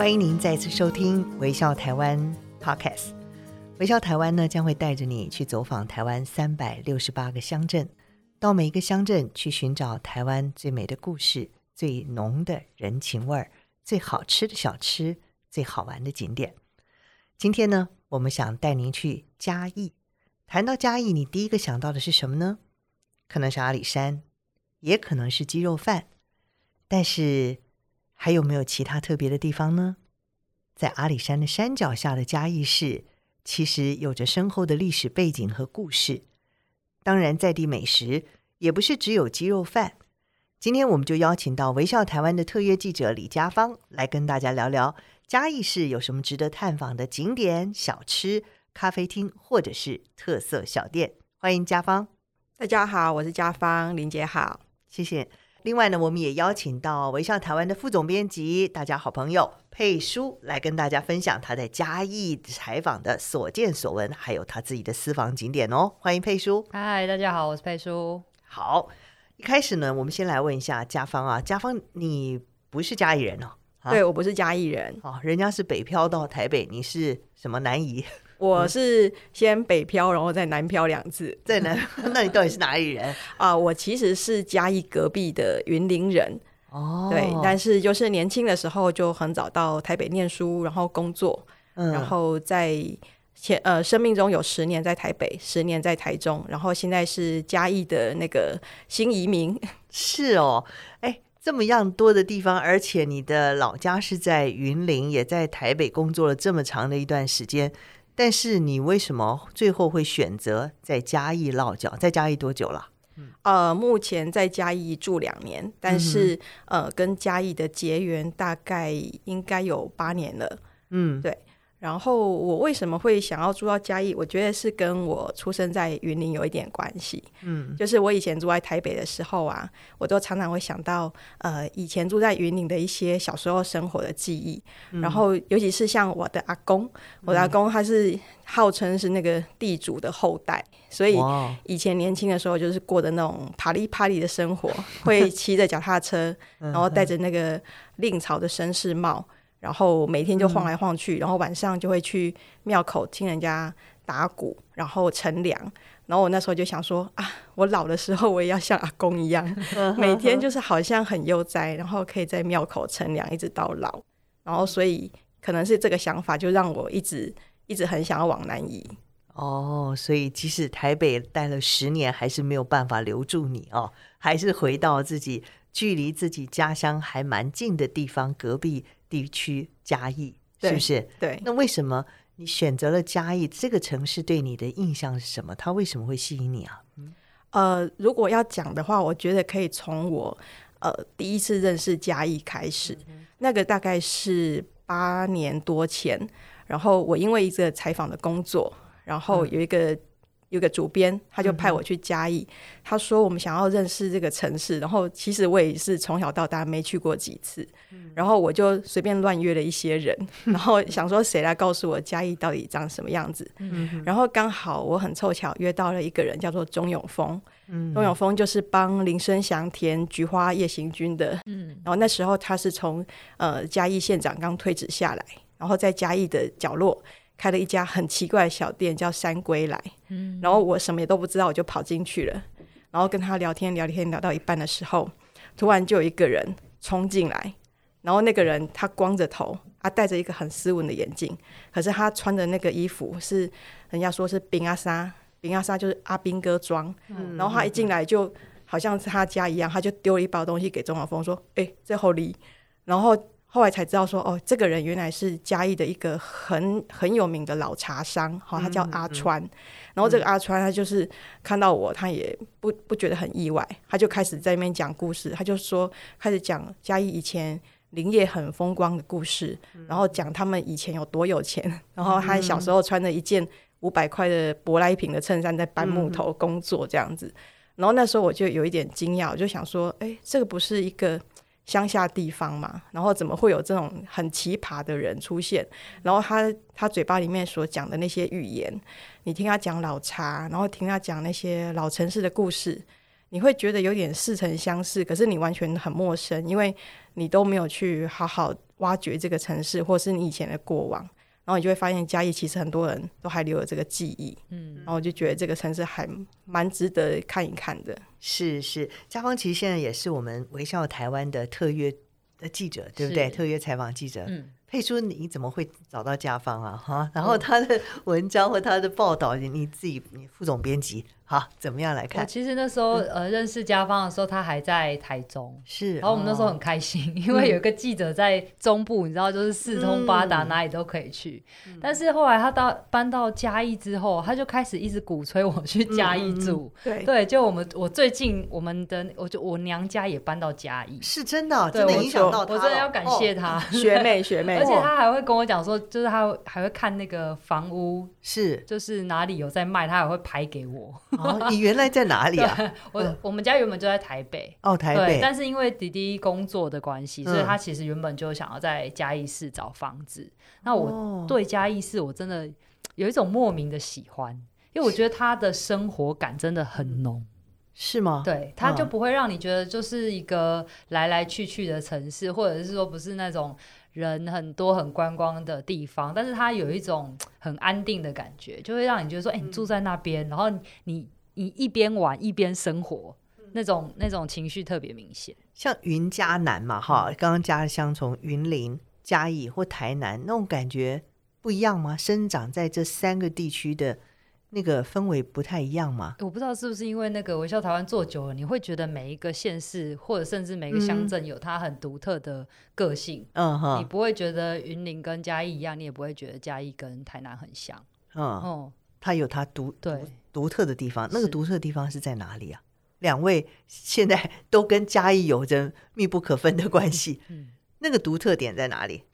欢迎您再次收听《微笑台湾》Podcast。微笑台湾呢，将会带着你去走访台湾三百六十八个乡镇，到每一个乡镇去寻找台湾最美的故事、最浓的人情味儿、最好吃的小吃、最好玩的景点。今天呢，我们想带您去嘉义。谈到嘉义，你第一个想到的是什么呢？可能是阿里山，也可能是鸡肉饭，但是。还有没有其他特别的地方呢？在阿里山的山脚下的嘉义市，其实有着深厚的历史背景和故事。当然，在地美食也不是只有鸡肉饭。今天我们就邀请到微笑台湾的特约记者李家芳来跟大家聊聊嘉义市有什么值得探访的景点、小吃、咖啡厅或者是特色小店。欢迎家芳。大家好，我是家芳，林姐好，谢谢。另外呢，我们也邀请到微笑台湾的副总编辑，大家好朋友佩书来跟大家分享他在嘉义采访的所见所闻，还有他自己的私房景点哦。欢迎佩书。嗨，大家好，我是佩书。好，一开始呢，我们先来问一下家芳啊，家芳，你不是嘉义人哦？啊、对，我不是嘉义人。哦，人家是北漂到台北，你是什么南移？我是先北漂，然后再南漂两次，在南。那你到底是哪里人 啊？我其实是嘉义隔壁的云林人哦。对，但是就是年轻的时候就很早到台北念书，然后工作，嗯、然后在前呃生命中有十年在台北，十年在台中，然后现在是嘉义的那个新移民。是哦，哎，这么样多的地方，而且你的老家是在云林，也在台北工作了这么长的一段时间。但是你为什么最后会选择在嘉义落脚？在嘉义多久了？呃，目前在嘉义住两年，但是、嗯、呃，跟嘉义的结缘大概应该有八年了。嗯，对。然后我为什么会想要住到嘉义？我觉得是跟我出生在云林有一点关系。嗯，就是我以前住在台北的时候啊，我都常常会想到呃以前住在云林的一些小时候生活的记忆。嗯、然后尤其是像我的阿公，我的阿公他是号称是那个地主的后代，所以以前年轻的时候就是过的那种啪里啪里的生活，会骑着脚踏车，然后戴着那个令朝的绅士帽。然后每天就晃来晃去，嗯、然后晚上就会去庙口听人家打鼓，然后乘凉。然后我那时候就想说啊，我老的时候我也要像阿公一样，每天就是好像很悠哉，然后可以在庙口乘凉一直到老。然后所以可能是这个想法，就让我一直一直很想要往南移。哦，所以即使台北待了十年，还是没有办法留住你哦，还是回到自己距离自己家乡还蛮近的地方，隔壁。地区嘉义是不是？对，那为什么你选择了嘉义这个城市？对你的印象是什么？它为什么会吸引你啊？呃，如果要讲的话，我觉得可以从我呃第一次认识嘉义开始，嗯、那个大概是八年多前。然后我因为一个采访的工作，然后有一个。嗯有个主编，他就派我去嘉义。嗯、他说我们想要认识这个城市，然后其实我也是从小到大没去过几次，嗯、然后我就随便乱约了一些人，然后想说谁来告诉我嘉义到底长什么样子。嗯、然后刚好我很凑巧约到了一个人，叫做钟永峰。嗯、钟永峰就是帮林生祥填《菊花夜行军》的。嗯、然后那时候他是从呃嘉义县长刚退职下来，然后在嘉义的角落。开了一家很奇怪的小店，叫山归来。嗯，然后我什么也都不知道，我就跑进去了，然后跟他聊天，聊天聊到一半的时候，突然就有一个人冲进来，然后那个人他光着头，他戴着一个很斯文的眼镜，可是他穿的那个衣服是人家说是冰阿莎，冰阿莎就是阿兵哥装。嗯，然后他一进来就好像是他家一样，他就丢了一包东西给钟晓峰说：“哎，这好礼。”然后。后来才知道说，哦，这个人原来是嘉义的一个很很有名的老茶商，好，他叫阿川。嗯嗯、然后这个阿川他就是看到我，他也不不觉得很意外，他就开始在那边讲故事。他就说，开始讲嘉义以前林业很风光的故事，然后讲他们以前有多有钱，然后他小时候穿着一件五百块的舶来品的衬衫在搬木头工作这样子。然后那时候我就有一点惊讶，我就想说，哎，这个不是一个乡下地方嘛？然后怎么会有这种很奇葩的人出现？然后他他嘴巴里面所讲的那些语言，你听他讲老茶，然后听他讲那些老城市的故事。你会觉得有点似曾相识，可是你完全很陌生，因为你都没有去好好挖掘这个城市，或是你以前的过往，然后你就会发现嘉义其实很多人都还留有这个记忆，嗯，然后我就觉得这个城市还蛮值得看一看的。是是，嘉芳其实现在也是我们微笑台湾的特约的记者，对不对？特约采访记者，嗯。佩舒，你怎么会找到家芳啊？哈，然后他的文章或他的报道，你你自己你副总编辑，好，怎么样来看？其实那时候呃认识家芳的时候，他还在台中，是，然后我们那时候很开心，因为有一个记者在中部，你知道，就是四通八达，哪里都可以去。但是后来他到搬到嘉义之后，他就开始一直鼓吹我去嘉义住。对对，就我们我最近我们的我就我娘家也搬到嘉义，是真的，真的影响到他，我真的要感谢他，学妹学妹。而且他还会跟我讲说，就是他还会看那个房屋，是就是哪里有在卖，他还会拍给我。哦，你原来在哪里啊？我我们家原本就在台北。哦，台北。但是因为弟弟工作的关系，所以他其实原本就想要在嘉义市找房子。那我对嘉义市我真的有一种莫名的喜欢，因为我觉得他的生活感真的很浓。是吗？对，他就不会让你觉得就是一个来来去去的城市，或者是说不是那种。人很多很观光的地方，但是它有一种 很安定的感觉，就会让你觉得说，哎、欸，你住在那边，然后你你一边玩一边生活，那种那种情绪特别明显。像云嘉南嘛，哈，刚刚家乡从云林、嘉义或台南，那种感觉不一样吗？生长在这三个地区的。那个氛围不太一样嘛？我不知道是不是因为那个微笑台湾做久了，你会觉得每一个县市或者甚至每个乡镇有它很独特的个性。嗯哼，你不会觉得云林跟嘉义一样，你也不会觉得嘉义跟台南很像。嗯哦，它有它独对独特的地方。那个独特的地方是在哪里啊？两位现在 都跟嘉义有着密不可分的关系。嗯，那个独特点在哪里？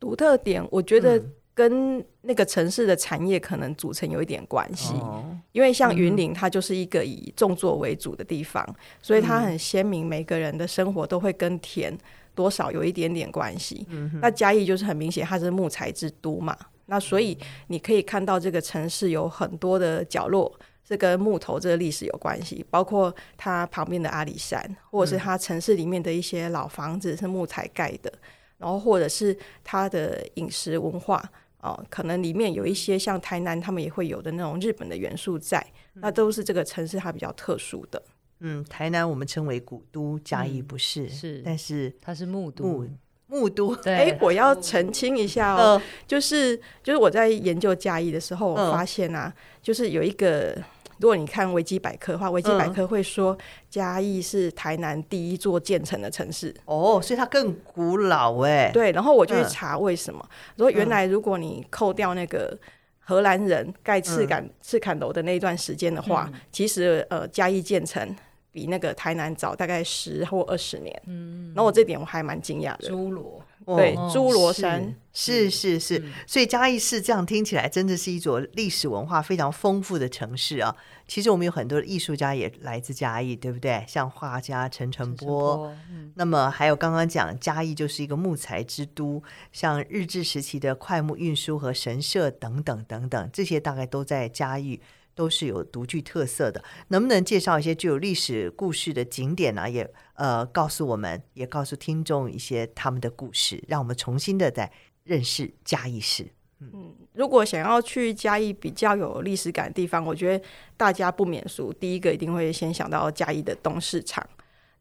独特点，我觉得、嗯。跟那个城市的产业可能组成有一点关系，哦、因为像云林，它就是一个以种作为主的地方，嗯、所以它很鲜明，每个人的生活都会跟田多少有一点点关系。嗯、那嘉义就是很明显，它是木材之都嘛，那所以你可以看到这个城市有很多的角落是跟木头这个历史有关系，包括它旁边的阿里山，或者是它城市里面的一些老房子是木材盖的，然后或者是它的饮食文化。哦，可能里面有一些像台南，他们也会有的那种日本的元素在，嗯、那都是这个城市它比较特殊的。嗯，台南我们称为古都，嘉义不是，嗯、是，但是它是木都，木木都。哎我要澄清一下哦，呃、就是就是我在研究嘉义的时候，我发现啊，呃、就是有一个。如果你看维基百科的话，维基百科会说嘉义是台南第一座建成的城市。嗯、哦，所以它更古老哎。对，然后我就去查为什么，说、嗯、原来如果你扣掉那个荷兰人盖赤杆赤坎楼的那一段时间的话，嗯、其实呃嘉义建成比那个台南早大概十或二十年。嗯，然后我这点我还蛮惊讶的。侏罗。对，侏罗山是是是，所以嘉义市这样听起来真的是一座历史文化非常丰富的城市啊。其实我们有很多的艺术家也来自嘉义，对不对？像画家陈澄波，那么还有刚刚讲嘉义就是一个木材之都，像日治时期的快木运输和神社等等等等，这些大概都在嘉义。都是有独具特色的，能不能介绍一些具有历史故事的景点呢、啊？也呃，告诉我们，也告诉听众一些他们的故事，让我们重新的再认识嘉义市。嗯，如果想要去嘉义比较有历史感的地方，我觉得大家不免俗，第一个一定会先想到嘉义的东市场。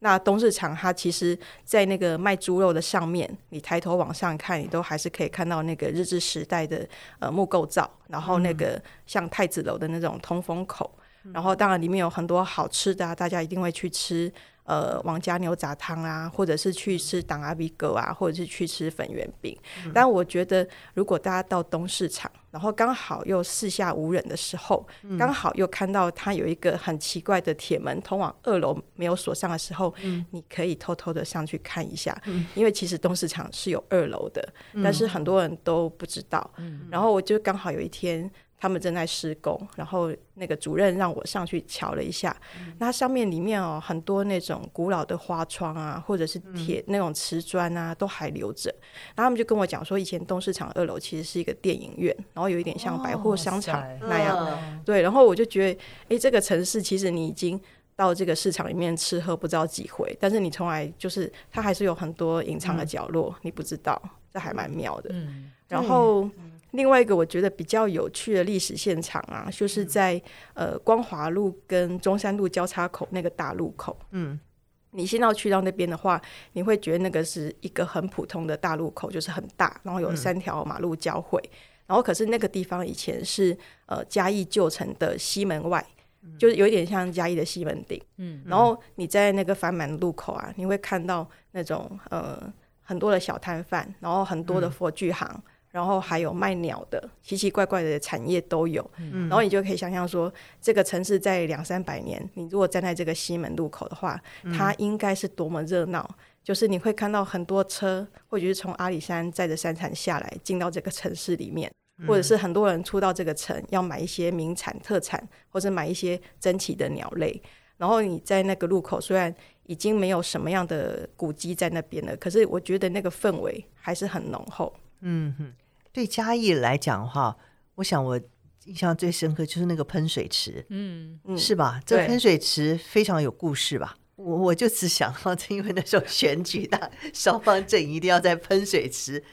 那东市场，它其实，在那个卖猪肉的上面，你抬头往上看，你都还是可以看到那个日治时代的呃木构造，然后那个像太子楼的那种通风口，嗯、然后当然里面有很多好吃的啊，大家一定会去吃呃王家牛杂汤啊，或者是去吃党阿比哥啊，或者是去吃粉圆饼。嗯、但我觉得，如果大家到东市场，然后刚好又四下无人的时候，刚、嗯、好又看到它有一个很奇怪的铁门通往二楼没有锁上的时候，嗯、你可以偷偷的上去看一下，嗯、因为其实东市场是有二楼的，嗯、但是很多人都不知道。嗯、然后我就刚好有一天。他们正在施工，然后那个主任让我上去瞧了一下，嗯、那上面里面哦很多那种古老的花窗啊，或者是铁、嗯、那种瓷砖啊，都还留着。然后他们就跟我讲说，以前东市场二楼其实是一个电影院，然后有一点像百货商场那样。哦、对，然后我就觉得，哎，这个城市其实你已经到这个市场里面吃喝不知道几回，但是你从来就是它还是有很多隐藏的角落，嗯、你不知道，这还蛮妙的。嗯、然后。嗯另外一个我觉得比较有趣的历史现场啊，就是在呃光华路跟中山路交叉口那个大路口。嗯，你现在要去到那边的话，你会觉得那个是一个很普通的大路口，就是很大，然后有三条马路交汇。嗯、然后可是那个地方以前是呃嘉义旧城的西门外，嗯、就是有一点像嘉义的西门町。嗯，然后你在那个繁忙路口啊，你会看到那种呃很多的小摊贩，然后很多的佛具行。嗯然后还有卖鸟的，奇奇怪怪的产业都有。嗯、然后你就可以想象说，这个城市在两三百年，你如果站在这个西门路口的话，嗯、它应该是多么热闹。就是你会看到很多车，或者是从阿里山载着山产下来，进到这个城市里面，嗯、或者是很多人出到这个城，要买一些名产特产，或者买一些珍奇的鸟类。然后你在那个路口，虽然已经没有什么样的古迹在那边了，可是我觉得那个氛围还是很浓厚。嗯哼。对嘉义来讲的话，我想我印象最深刻就是那个喷水池，嗯，是吧？这喷水池非常有故事吧？我我就只想到，因为那时候选举的 双方阵营一定要在喷水池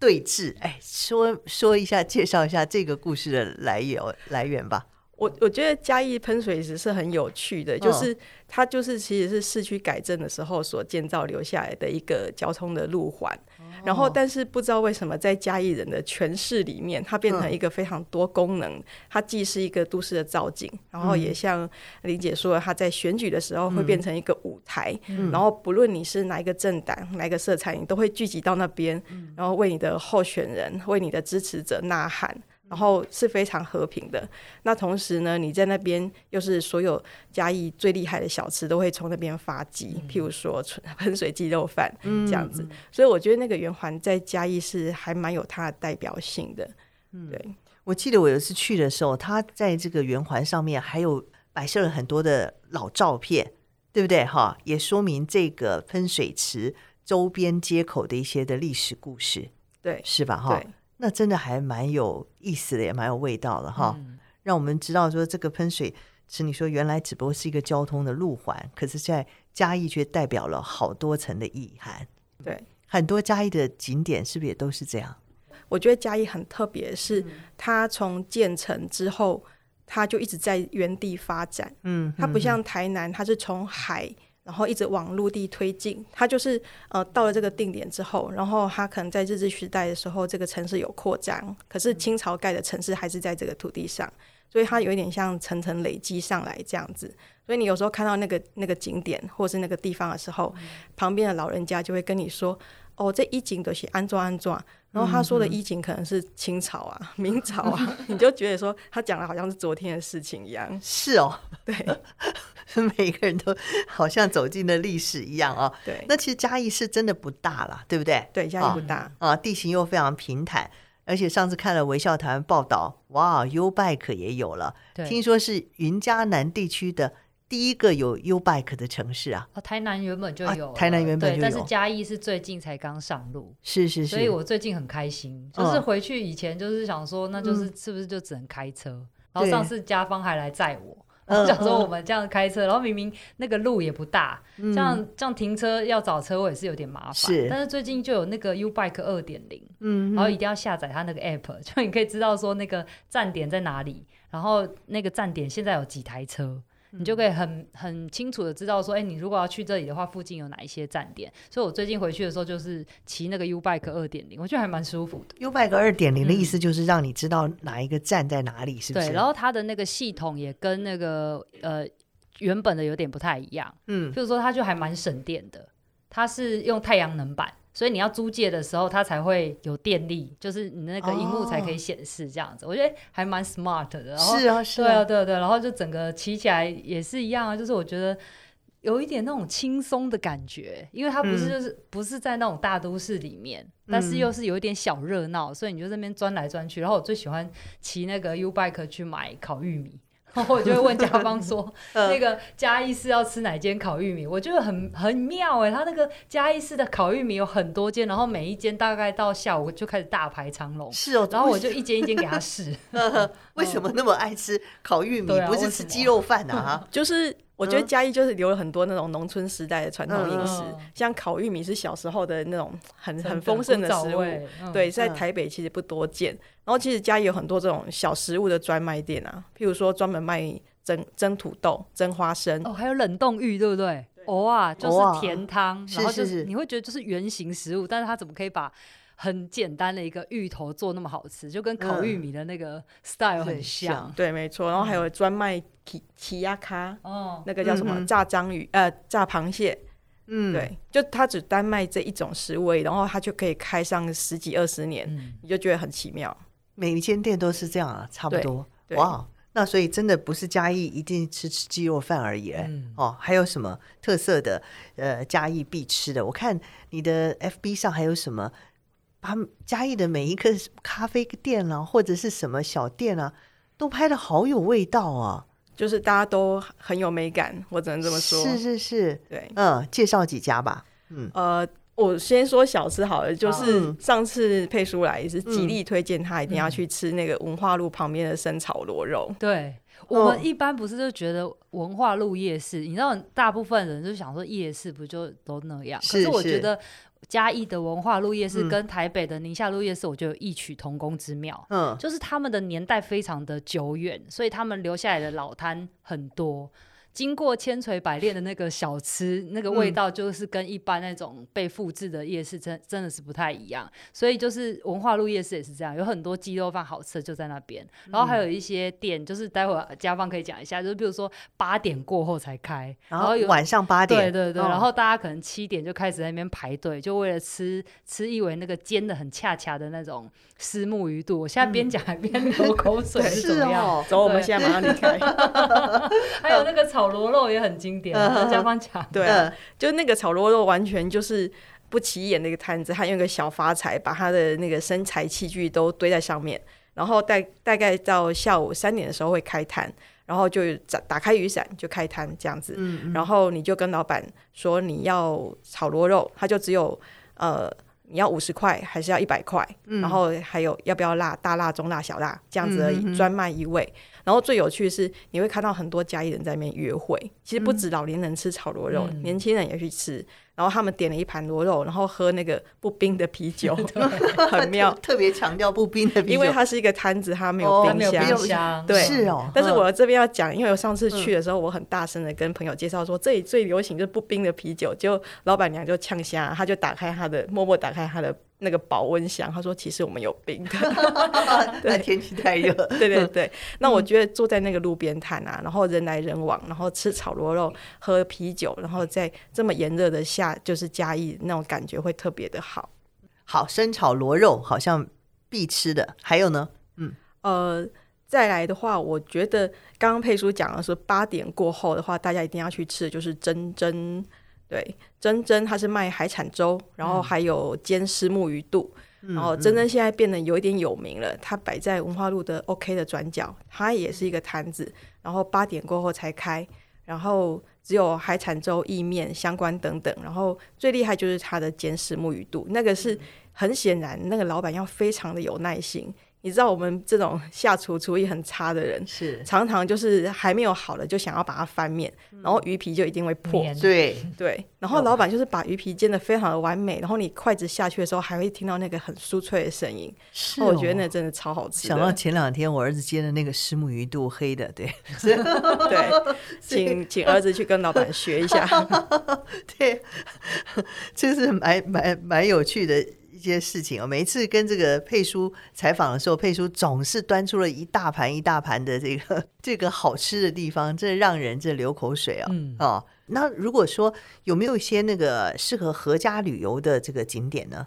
对峙，哎，说说一下，介绍一下这个故事的来源来源吧。我我觉得嘉义喷水池是很有趣的，就是它就是其实是市区改正的时候所建造留下来的一个交通的路环。然后，但是不知道为什么，在嘉义人的诠释里面，它变成一个非常多功能。它既是一个都市的造景，然后也像林姐说的，它在选举的时候会变成一个舞台。然后，不论你是哪一个政党、哪一个色彩，你都会聚集到那边，然后为你的候选人、为你的支持者呐喊。然后是非常和平的。那同时呢，你在那边又是所有嘉义最厉害的小吃都会从那边发迹，嗯、譬如说喷水鸡肉饭这样子。嗯、所以我觉得那个圆环在嘉义是还蛮有它的代表性的。嗯、对，我记得我有一次去的时候，它在这个圆环上面还有摆设了很多的老照片，对不对？哈，也说明这个喷水池周边街口的一些的历史故事，对，是吧？哈。那真的还蛮有意思的，也蛮有味道的哈。嗯、让我们知道说，这个喷水池，你说原来只不过是一个交通的路环，可是，在嘉义却代表了好多层的意涵。对，很多嘉义的景点是不是也都是这样？我觉得嘉义很特别，是它从建成之后，它就一直在原地发展。嗯，它不像台南，它是从海。然后一直往陆地推进，它就是呃到了这个定点之后，然后它可能在日治时代的时候，这个城市有扩张，可是清朝盖的城市还是在这个土地上，所以它有一点像层层累积上来这样子。所以你有时候看到那个那个景点或是那个地方的时候，嗯、旁边的老人家就会跟你说：“哦，这一景都是安装安装。”然后他说的衣锦可能是清朝啊、明朝啊，你就觉得说他讲的好像是昨天的事情一样。是哦，对。每个人都好像走进了历史一样啊！对，那其实嘉义是真的不大了，对不对？对，嘉义不大啊，地形又非常平坦，而且上次看了微笑台湾报道，哇，U-Bike 也有了，对听说是云嘉南地区的第一个有 U-Bike 的城市啊！哦，台南原本就有，台南原本就有，但是嘉义是最近才刚上路，是是是，所以我最近很开心，就是回去以前就是想说，那就是是不是就只能开车？嗯、然后上次家方还来载我。想说我们这样开车，然后明明那个路也不大，这样这样停车要找车位也是有点麻烦。是，但是最近就有那个 U Bike 二点零，嗯，然后一定要下载它那个 App，就你可以知道说那个站点在哪里，然后那个站点现在有几台车。你就可以很很清楚的知道说，哎，你如果要去这里的话，附近有哪一些站点？所以我最近回去的时候，就是骑那个 U Bike 二点零，我觉得还蛮舒服的。U Bike 二点零的意思就是让你知道哪一个站在哪里，是不是？对。然后它的那个系统也跟那个呃原本的有点不太一样。嗯，譬如说它就还蛮省电的，它是用太阳能板，所以你要租借的时候它才会有电力，就是你那个荧幕才可以显示这样子。哦、我觉得还蛮 smart 的。然后是啊，是啊，对啊，对啊对，然后就整个骑起来也是一样啊，就是我觉得。有一点那种轻松的感觉，因为它不是就是、嗯、不是在那种大都市里面，但是又是有一点小热闹，所以你就在那边钻来钻去。然后我最喜欢骑那个 U bike 去买烤玉米，然后我就会问甲方说：“那个嘉义市要吃哪间烤玉米？”我觉得很很妙哎、欸，他那个嘉义市的烤玉米有很多间，然后每一间大概到下午就开始大排长龙。是哦，然后我就一间一间给他试。为什么那么爱吃烤玉米？不是吃鸡肉饭啊？就是。我觉得嘉义就是留了很多那种农村时代的传统饮食，嗯、像烤玉米是小时候的那种很很丰盛的食物，嗯、对，在台北其实不多见。嗯、然后其实嘉义有很多这种小食物的专卖店啊，譬如说专门卖蒸蒸土豆、蒸花生，哦，还有冷冻芋，对不对？哦啊，就是甜汤，然后就是，是，是。你会觉得就是圆形食物，但是它怎么可以把很简单的一个芋头做那么好吃，就跟烤玉米的那个 style 很像。嗯、对，没错。然后还有专卖奇奇亚卡，哦，那个叫什么、嗯、炸章鱼，呃，炸螃蟹。嗯，对，就他只单卖这一种食物，然后他就可以开上十几二十年，嗯、你就觉得很奇妙。每一间店都是这样啊，差不多。哇，那所以真的不是嘉义一定吃吃鸡肉饭而已，嗯、哦，还有什么特色的？呃，嘉义必吃的，我看你的 FB 上还有什么？把嘉义的每一个咖啡店啊，或者是什么小店啊，都拍的好有味道啊！就是大家都很有美感，我只能这么说。是是是，对，嗯，介绍几家吧。嗯，呃，我先说小吃好了，就是上次佩叔来也是极力推荐他一定要去吃那个文化路旁边的生炒螺肉。对，我们一般不是就觉得文化路夜市，你知道，大部分人就想说夜市不就都那样？可是我觉得。嘉义的文化路夜市跟台北的宁夏路夜市，我觉得有异曲同工之妙。嗯，就是他们的年代非常的久远，所以他们留下来的老摊很多。经过千锤百炼的那个小吃，那个味道就是跟一般那种被复制的夜市真真的是不太一样。所以就是文化路夜市也是这样，有很多鸡肉饭好吃的就在那边。然后还有一些店，就是待会儿家芳可以讲一下，就是比如说八点过后才开，然后有晚上八点，对对对，然后大家可能七点就开始在那边排队，就为了吃吃一尾那个煎的很恰恰的那种虱目鱼肚。我现在边讲还边流口水，是怎么样？走，我们现在马上离开。还有那个炒。螺肉也很经典，家芳讲。对啊，就那个炒螺肉完全就是不起眼的一个摊子，他用一个小发财把他的那个生财器具都堆在上面，然后大大概到下午三点的时候会开摊，然后就打打开雨伞就开摊这样子，然后你就跟老板说你要炒螺肉，他就只有呃你要五十块还是要一百块，然后还有要不要辣大辣中辣小辣这样子而已，专卖一位。然后最有趣的是，你会看到很多嘉义人在那边约会。其实不止老年人吃炒螺肉，嗯、年轻人也去吃。然后他们点了一盘螺肉，然后喝那个不冰的啤酒，很妙。特别强调不冰的啤酒，因为它是一个摊子，它没有冰箱。冰箱对，是哦。但是我这边要讲，因为我上次去的时候，我很大声的跟朋友介绍说，这里最流行就是不冰的啤酒。结果老板娘就呛虾，她就打开她的，默默打开她的。那个保温箱，他说其实我们有冰的 对，天气太热。对对 对，那我觉得坐在那个路边摊啊，然后人来人往，然后吃炒螺肉，喝啤酒，然后在这么炎热的下，就是嘉义那种感觉会特别的好。好，生炒螺肉好像必吃的，还有呢？嗯，呃，再来的话，我觉得刚刚佩叔讲的是八点过后的话，大家一定要去吃的就是珍珍。对，珍珍它是卖海产粥，然后还有煎虱目鱼肚，嗯、然后珍珍现在变得有一点有名了，它摆在文化路的 OK 的转角，它也是一个摊子，然后八点过后才开，然后只有海产粥、意面相关等等，然后最厉害就是它的煎虱目鱼肚，那个是很显然那个老板要非常的有耐心。你知道我们这种下厨厨艺很差的人，是常常就是还没有好了就想要把它翻面，然后鱼皮就一定会破。对对，然后老板就是把鱼皮煎的非常的完美，然后你筷子下去的时候还会听到那个很酥脆的声音。是，我觉得那真的超好吃。想到前两天我儿子煎的那个石目鱼肚，黑的，对 对，请请儿子去跟老板学一下。对，这是蛮蛮蛮有趣的。一些事情哦。每一次跟这个佩叔采访的时候，佩叔总是端出了一大盘一大盘的这个 这个好吃的地方，这让人这流口水啊！嗯哦，那如果说有没有一些那个适合合家旅游的这个景点呢？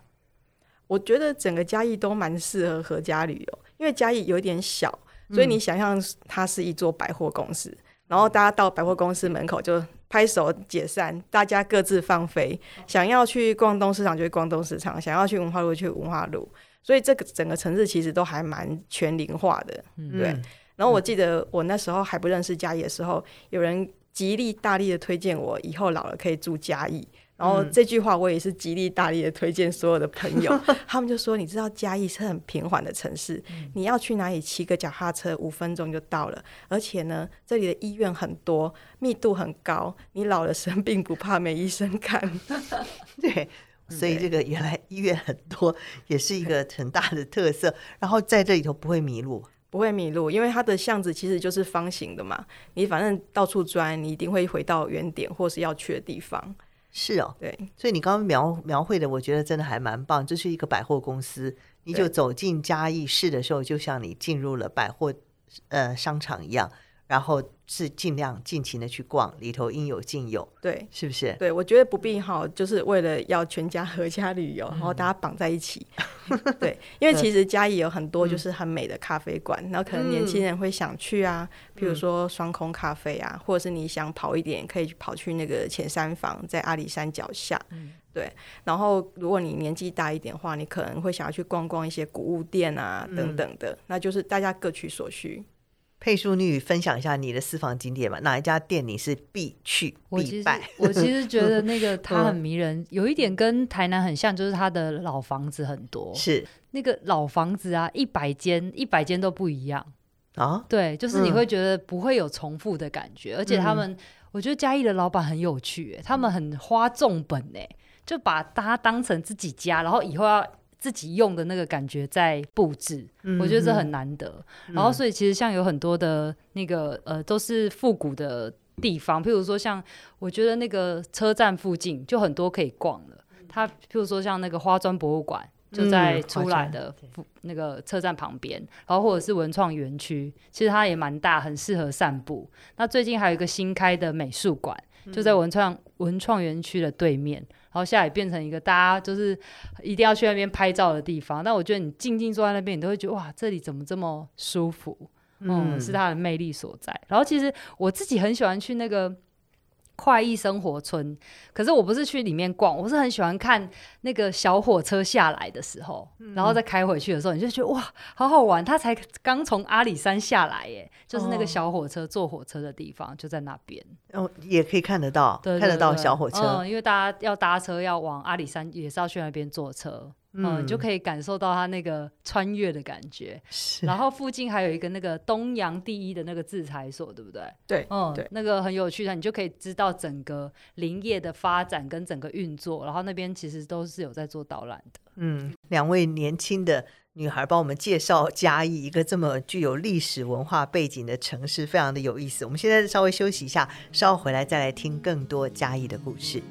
我觉得整个嘉义都蛮适合合家旅游，因为嘉义有点小，所以你想象它是一座百货公司，嗯、然后大家到百货公司门口就拍手解散，大家各自放飞。想要去逛东市场就去逛东市场，想要去文化路去文化路，所以这个整个城市其实都还蛮全龄化的，嗯、对。然后我记得我那时候还不认识嘉义的时候，有人极力大力的推荐我，以后老了可以住嘉义。然后这句话我也是极力大力的推荐所有的朋友，他们就说：“你知道嘉义是很平缓的城市，你要去哪里骑个脚踏车五分钟就到了，而且呢，这里的医院很多，密度很高，你老了生病不怕没医生看。”对，所以这个原来医院很多也是一个很大的特色。然后在这里头不会迷路，不会迷路，因为它的巷子其实就是方形的嘛，你反正到处钻，你一定会回到原点或是要去的地方。是哦，对，所以你刚刚描描绘的，我觉得真的还蛮棒。这是一个百货公司，你就走进嘉义市的时候，就像你进入了百货呃商场一样。然后是尽量尽情的去逛，里头应有尽有，对，是不是？对，我觉得不必哈，就是为了要全家合家旅游，然后大家绑在一起。对，因为其实嘉义有很多就是很美的咖啡馆，然后可能年轻人会想去啊，比如说双空咖啡啊，或者是你想跑一点，可以跑去那个浅山房，在阿里山脚下。对，然后如果你年纪大一点的话，你可能会想要去逛逛一些古物店啊等等的，那就是大家各取所需。佩淑女分享一下你的私房景点吧。哪一家店你是必去必拜？我其实觉得那个 它很迷人，有一点跟台南很像，就是它的老房子很多。是那个老房子啊，一百间一百间都不一样啊。对，就是你会觉得不会有重复的感觉，嗯、而且他们，我觉得嘉义的老板很有趣，他们很花重本哎，就把它当成自己家，然后以后要。自己用的那个感觉在布置，嗯、我觉得这很难得。嗯、然后，所以其实像有很多的那个呃，都是复古的地方，譬如说像我觉得那个车站附近就很多可以逛了。它譬如说像那个花砖博物馆就在出来的那个车站旁边，嗯、然后或者是文创园区，其实它也蛮大，很适合散步。那最近还有一个新开的美术馆，就在文创文创园区的对面。然后现在也变成一个大家就是一定要去那边拍照的地方，但我觉得你静静坐在那边，你都会觉得哇，这里怎么这么舒服？嗯，嗯，是它的魅力所在。然后其实我自己很喜欢去那个。快意生活村，可是我不是去里面逛，我是很喜欢看那个小火车下来的时候，嗯、然后再开回去的时候，你就觉得哇，好好玩。他才刚从阿里山下来耶，就是那个小火车坐火车的地方就在那边。哦，也可以看得到，对对对，看得到小火车。嗯，因为大家要搭车要往阿里山，也是要去那边坐车。嗯，你就可以感受到它那个穿越的感觉。是，然后附近还有一个那个东洋第一的那个制裁所，对不对？对，嗯，对，那个很有趣的，你就可以知道整个林业的发展跟整个运作。然后那边其实都是有在做导览的。嗯，两位年轻的女孩帮我们介绍嘉义一个这么具有历史文化背景的城市，非常的有意思。我们现在稍微休息一下，稍后回来再来听更多嘉义的故事。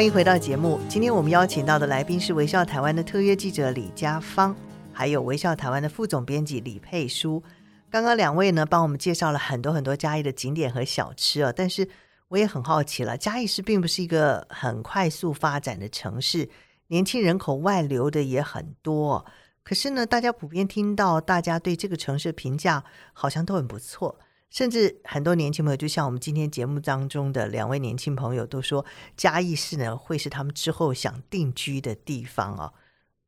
欢迎回到节目。今天我们邀请到的来宾是微笑台湾的特约记者李佳芳，还有微笑台湾的副总编辑李佩书。刚刚两位呢，帮我们介绍了很多很多嘉义的景点和小吃啊。但是我也很好奇了，嘉义市并不是一个很快速发展的城市，年轻人口外流的也很多。可是呢，大家普遍听到大家对这个城市的评价好像都很不错。甚至很多年轻朋友，就像我们今天节目当中的两位年轻朋友都说，嘉义市呢会是他们之后想定居的地方哦。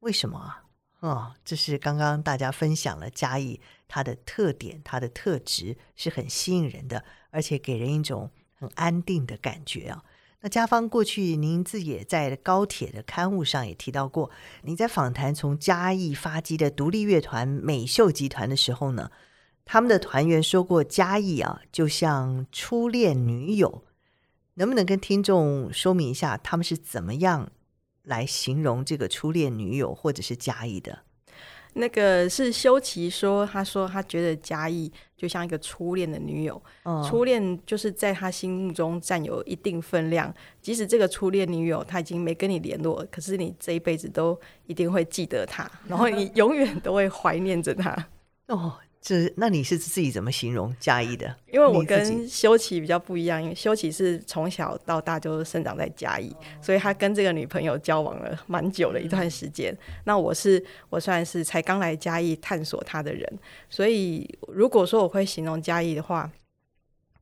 为什么啊？哦，这是刚刚大家分享了嘉义它的特点，它的特质是很吸引人的，而且给人一种很安定的感觉啊。那嘉芳过去您自己也在高铁的刊物上也提到过，你在访谈从嘉义发迹的独立乐团美秀集团的时候呢，他们的团员说过，嘉义啊，就像初恋女友，能不能跟听众说明一下，他们是怎么样来形容这个初恋女友或者是嘉义的？那个是修齐说，他说他觉得嘉义就像一个初恋的女友，哦、初恋就是在他心目中占有一定分量。即使这个初恋女友他已经没跟你联络，可是你这一辈子都一定会记得他，然后你永远都会怀念着他。哦。这那你是自己怎么形容嘉义的？因为我跟修琪比较不一样，因为修琪是从小到大就生长在嘉义，所以他跟这个女朋友交往了蛮久的一段时间。嗯、那我是我算是才刚来嘉义探索他的人，所以如果说我会形容嘉义的话，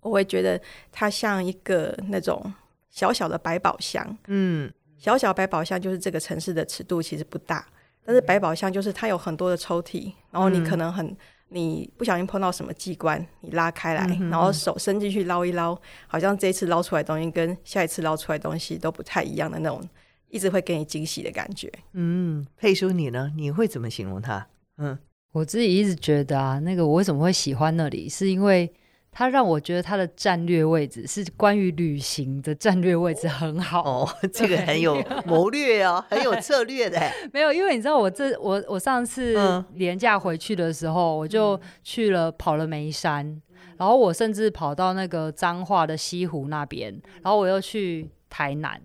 我会觉得它像一个那种小小的百宝箱。嗯，小小百宝箱就是这个城市的尺度其实不大，但是百宝箱就是它有很多的抽屉，然后你可能很。你不小心碰到什么机关，你拉开来，嗯、然后手伸进去捞一捞，好像这一次捞出来的东西跟下一次捞出来的东西都不太一样的那种，一直会给你惊喜的感觉。嗯，佩叔你呢？你会怎么形容它？嗯，我自己一直觉得啊，那个我为什么会喜欢那里，是因为。他让我觉得他的战略位置是关于旅行的战略位置很好。哦，这个很有谋略哦，很有策略的。没有，因为你知道我这我我上次连假回去的时候，嗯、我就去了跑了眉山，嗯、然后我甚至跑到那个彰化的西湖那边，然后我又去台南，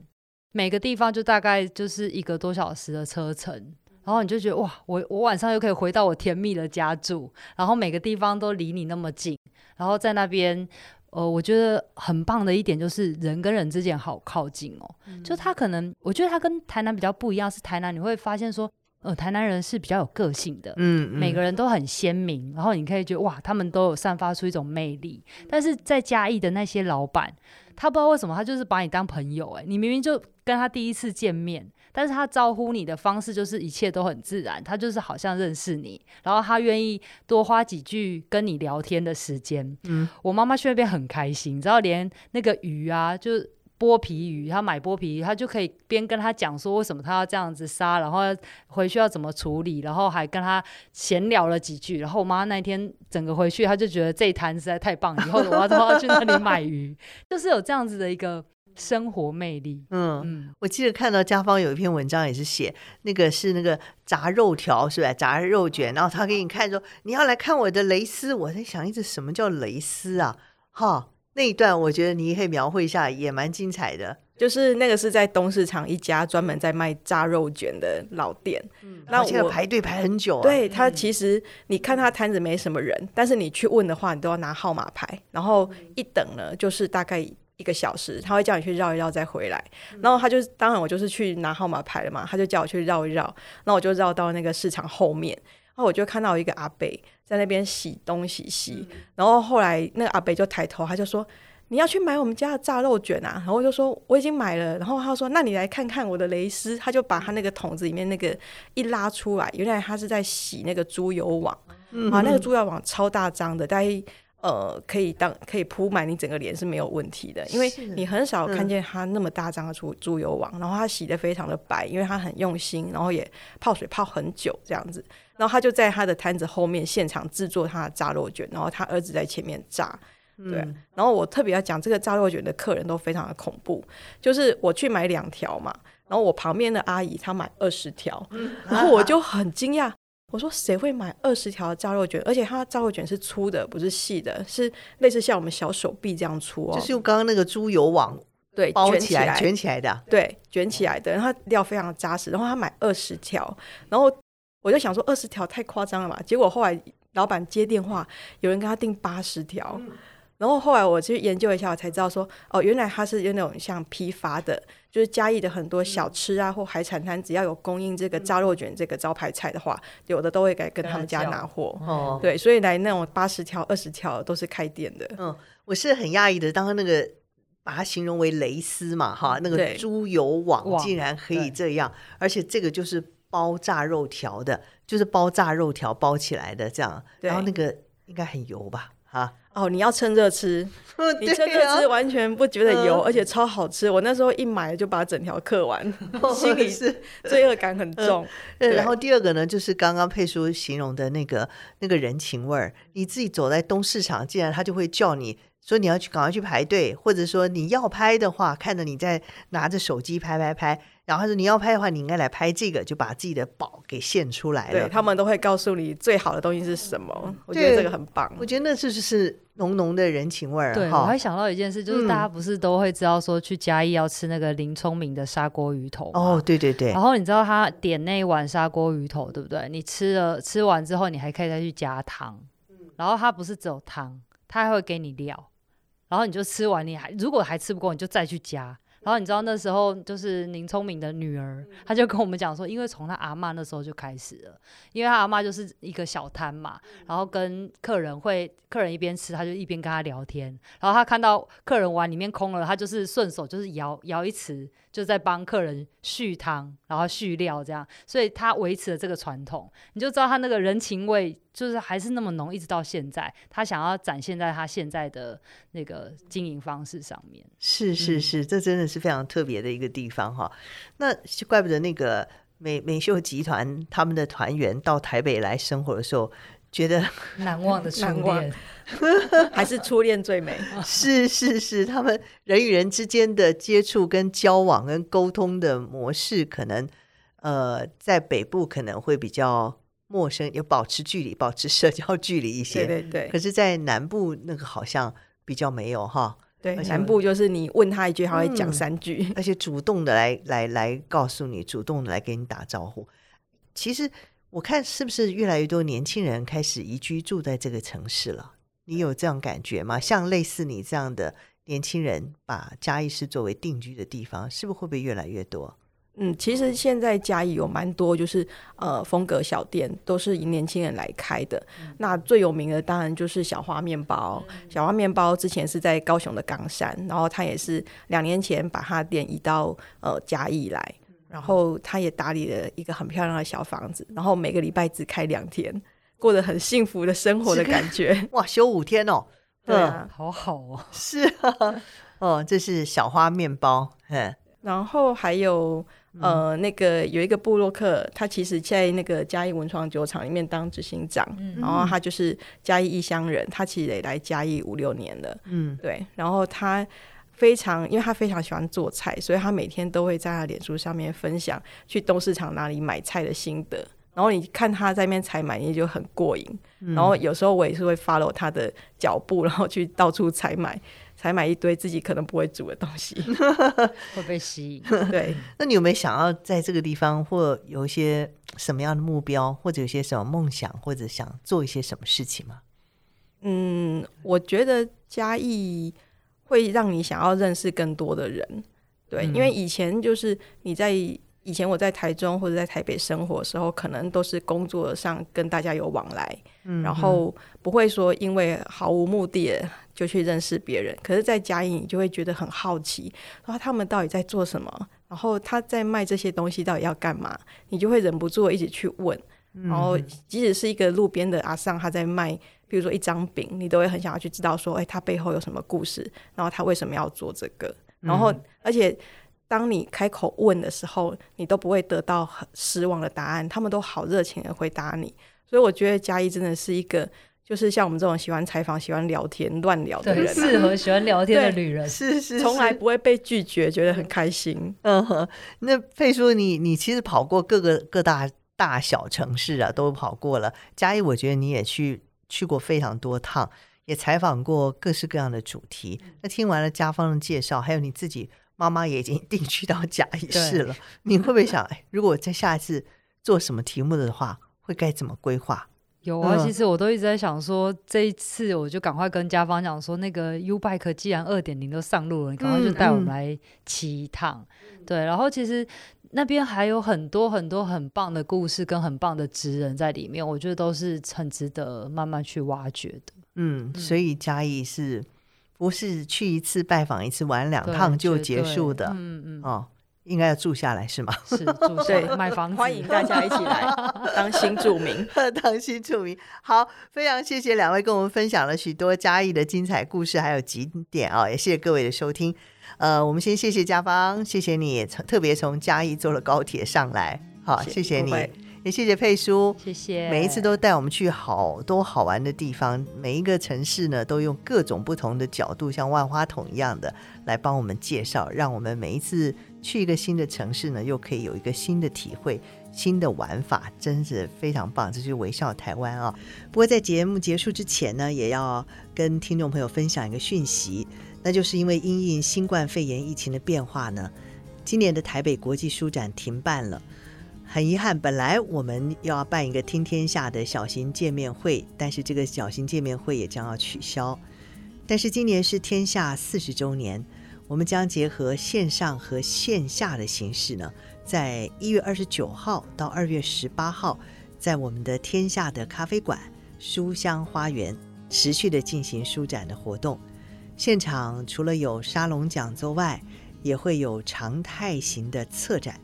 每个地方就大概就是一个多小时的车程，然后你就觉得哇，我我晚上又可以回到我甜蜜的家住，然后每个地方都离你那么近。然后在那边，呃，我觉得很棒的一点就是人跟人之间好靠近哦。嗯、就他可能，我觉得他跟台南比较不一样，是台南你会发现说，呃，台南人是比较有个性的，嗯，嗯每个人都很鲜明，然后你可以觉得哇，他们都有散发出一种魅力。但是在嘉义的那些老板，他不知道为什么，他就是把你当朋友，哎，你明明就跟他第一次见面。但是他招呼你的方式就是一切都很自然，他就是好像认识你，然后他愿意多花几句跟你聊天的时间。嗯，我妈妈去那边很开心，你知道连那个鱼啊，就剥皮鱼，他买剥皮鱼，他就可以边跟他讲说为什么他要这样子杀，然后回去要怎么处理，然后还跟他闲聊了几句。然后我妈那天整个回去，她就觉得这一摊实在太棒，以后我要都要去那里买鱼，就是有这样子的一个。生活魅力，嗯嗯，我记得看到家芳有一篇文章也是写那个是那个炸肉条是吧？炸肉卷，然后他给你看说你要来看我的蕾丝，我在想一直什么叫蕾丝啊？哈，那一段我觉得你可以描绘一下，也蛮精彩的。就是那个是在东市场一家专门在卖炸肉卷的老店，嗯，那我现在排队排很久啊。对，他其实你看他摊子没什么人，嗯，但是你去问的话，你都要拿号码牌，然后一等呢就是大概。一个小时，他会叫你去绕一绕再回来，嗯、然后他就当然我就是去拿号码牌了嘛，他就叫我去绕一绕，那我就绕到那个市场后面，然后我就看到一个阿伯在那边洗东洗西，嗯、然后后来那个阿伯就抬头，他就说你要去买我们家的炸肉卷啊，然后我就说我已经买了，然后他说那你来看看我的蕾丝，他就把他那个桶子里面那个一拉出来，原来他是在洗那个猪油网，嗯、啊，那个猪油网超大张的，大概。呃，可以当可以铺满你整个脸是没有问题的，因为你很少看见它那么大张的猪猪油网，然后它洗的非常的白，因为它很用心，然后也泡水泡很久这样子，然后他就在他的摊子后面现场制作他的炸肉卷，然后他儿子在前面炸，对，然后我特别要讲这个炸肉卷的客人都非常的恐怖，就是我去买两条嘛，然后我旁边的阿姨她买二十条，然后我就很惊讶。我说谁会买二十条炸肉卷？而且它炸肉卷是粗的，不是细的，是类似像我们小手臂这样粗哦。就是用刚刚那个猪油网对包起来卷起来的，对，卷起来的。然后它料非常扎实。然后他买二十条，然后我就想说二十条太夸张了嘛。结果后来老板接电话，有人跟他订八十条。嗯然后后来我去研究一下，我才知道说，哦，原来他是有那种像批发的，就是嘉义的很多小吃啊，或海产摊，只要有供应这个炸肉卷这个招牌菜的话，有的都会来跟他们家拿货。哦，对，所以来那种八十条、二十条都是开店的。嗯，我是很讶异的，当刚那个把它形容为蕾丝嘛，哈，那个猪油网竟然可以这样，而且这个就是包炸肉条的，就是包炸肉条包起来的这样，然后那个应该很油吧，哈。哦，你要趁热吃，你趁热吃完全不觉得油，而且超好吃。我那时候一买就把整条嗑完，心里是罪恶感很重。然后第二个呢，就是刚刚佩叔形容的那个那个人情味儿。你自己走在东市场，竟然他就会叫你说你要去赶快去排队，或者说你要拍的话，看着你在拿着手机拍拍拍，然后他说你要拍的话，你应该来拍这个，就把自己的宝给献出来了。对，他们都会告诉你最好的东西是什么，我觉得这个很棒。我觉得那是就是浓浓的人情味儿。对，哦、我还想到一件事，就是大家不是都会知道说去嘉义要吃那个林聪明的砂锅鱼头哦，对对对。然后你知道他点那一碗砂锅鱼头，对不对？你吃了吃完之后，你还可以再去加汤。然后他不是只有汤，他还会给你料。然后你就吃完，你还如果还吃不够，你就再去加。然后你知道那时候就是林聪明的女儿，她就跟我们讲说，因为从她阿妈那时候就开始了，因为她阿妈就是一个小摊嘛，然后跟客人会，客人一边吃，她就一边跟他聊天。然后她看到客人碗里面空了，她就是顺手就是舀舀一匙，就在帮客人续汤，然后续料这样。所以他维持了这个传统，你就知道他那个人情味就是还是那么浓，一直到现在，他想要展现在他现在的那个经营方式上面。是是是，嗯、这真的。是非常特别的一个地方哈，那怪不得那个美美秀集团他们的团员到台北来生活的时候，觉得 难忘的初恋，还是初恋最美。是是是，他们人与人之间的接触、跟交往、跟沟通的模式，可能呃在北部可能会比较陌生，有保持距离、保持社交距离一些。对对对。可是，在南部那个好像比较没有哈。对，南部就是你问他一句，他会讲三句，嗯，而且主动的来来来告诉你，主动的来给你打招呼。其实我看是不是越来越多年轻人开始移居住在这个城市了？你有这样感觉吗？像类似你这样的年轻人，把嘉义市作为定居的地方，是不是会不会越来越多？嗯，其实现在嘉义有蛮多，就是呃风格小店，都是以年轻人来开的。嗯、那最有名的当然就是小花面包。嗯、小花面包之前是在高雄的冈山，然后他也是两年前把他店移到呃嘉义来，然后他也打理了一个很漂亮的小房子，然后每个礼拜只开两天，过得很幸福的生活的感觉。哇，休五天哦，对啊，好好哦。是啊，哦，这是小花面包，嗯，然后还有。呃，那个有一个布洛克，他其实在那个嘉义文创酒厂里面当执行长，嗯、然后他就是嘉义异乡人，他其实也来嘉义五六年了，嗯，对，然后他非常，因为他非常喜欢做菜，所以他每天都会在他脸书上面分享去东市场哪里买菜的心得，然后你看他在那边采买，你就很过瘾，嗯、然后有时候我也是会 follow 他的脚步，然后去到处采买。采买一堆自己可能不会煮的东西，会被吸引。对，那你有没有想要在这个地方，或有一些什么样的目标，或者有些什么梦想，或者想做一些什么事情吗？嗯，我觉得嘉义会让你想要认识更多的人。对，嗯、因为以前就是你在以前我在台中或者在台北生活的时候，可能都是工作上跟大家有往来，嗯、然后不会说因为毫无目的的。就去认识别人，可是，在嘉义你就会觉得很好奇，然后他们到底在做什么？然后他在卖这些东西到底要干嘛？你就会忍不住一直去问。然后，即使是一个路边的阿桑，他在卖，比如说一张饼，你都会很想要去知道说，哎，它背后有什么故事？然后他为什么要做这个？然后，而且当你开口问的时候，你都不会得到很失望的答案，他们都好热情的回答你。所以，我觉得嘉义真的是一个。就是像我们这种喜欢采访、喜欢聊天、乱聊的人，适合喜欢聊天的女人，是是，从来不会被拒绝，觉得很开心。嗯哼，那佩书，你你其实跑过各个各大大小城市啊，都跑过了。嘉义，我觉得你也去去过非常多趟，也采访过各式各样的主题。那听完了家方的介绍，还有你自己妈妈也已经 定居到甲一市了，你会不会想，哎，如果在下一次做什么题目的话，会该怎么规划？有啊，其实我都一直在想说，嗯、这一次我就赶快跟家方讲说，那个 U Bike 既然二点零都上路了，你赶快就带我们来骑一趟。对，然后其实那边还有很多很多很棒的故事跟很棒的职人在里面，我觉得都是很值得慢慢去挖掘的。嗯，所以嘉义是不是去一次拜访一次玩两趟就结束的？嗯嗯哦。应该要住下来是吗？是住下来买房子，欢迎大家一起来 当新住民，当新住民。好，非常谢谢两位跟我们分享了许多嘉义的精彩故事，还有景点啊，也谢谢各位的收听。呃，我们先谢谢家芳，谢谢你特别从嘉义坐了高铁上来，好，谢谢，你，也谢谢佩叔，谢谢。每一次都带我们去好多好玩的地方，每一个城市呢都用各种不同的角度，像万花筒一样的来帮我们介绍，让我们每一次去一个新的城市呢，又可以有一个新的体会、新的玩法，真是非常棒。这就是微笑台湾啊！不过在节目结束之前呢，也要跟听众朋友分享一个讯息，那就是因为因应新冠肺炎疫情的变化呢，今年的台北国际书展停办了。很遗憾，本来我们要办一个听天下的小型见面会，但是这个小型见面会也将要取消。但是今年是天下四十周年，我们将结合线上和线下的形式呢，在一月二十九号到二月十八号，在我们的天下的咖啡馆书香花园持续的进行书展的活动。现场除了有沙龙讲座外，也会有常态型的策展。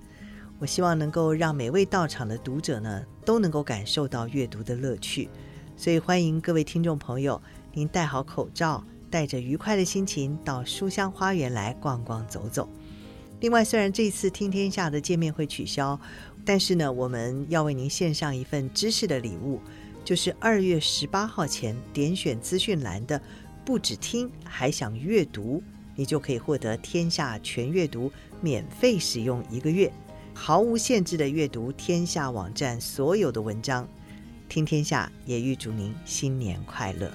我希望能够让每位到场的读者呢，都能够感受到阅读的乐趣，所以欢迎各位听众朋友，您戴好口罩，带着愉快的心情到书香花园来逛逛走走。另外，虽然这次听天下的见面会取消，但是呢，我们要为您献上一份知识的礼物，就是二月十八号前点选资讯栏的“不只听还想阅读”，你就可以获得天下全阅读免费使用一个月。毫无限制的阅读天下网站所有的文章，听天下也预祝您新年快乐。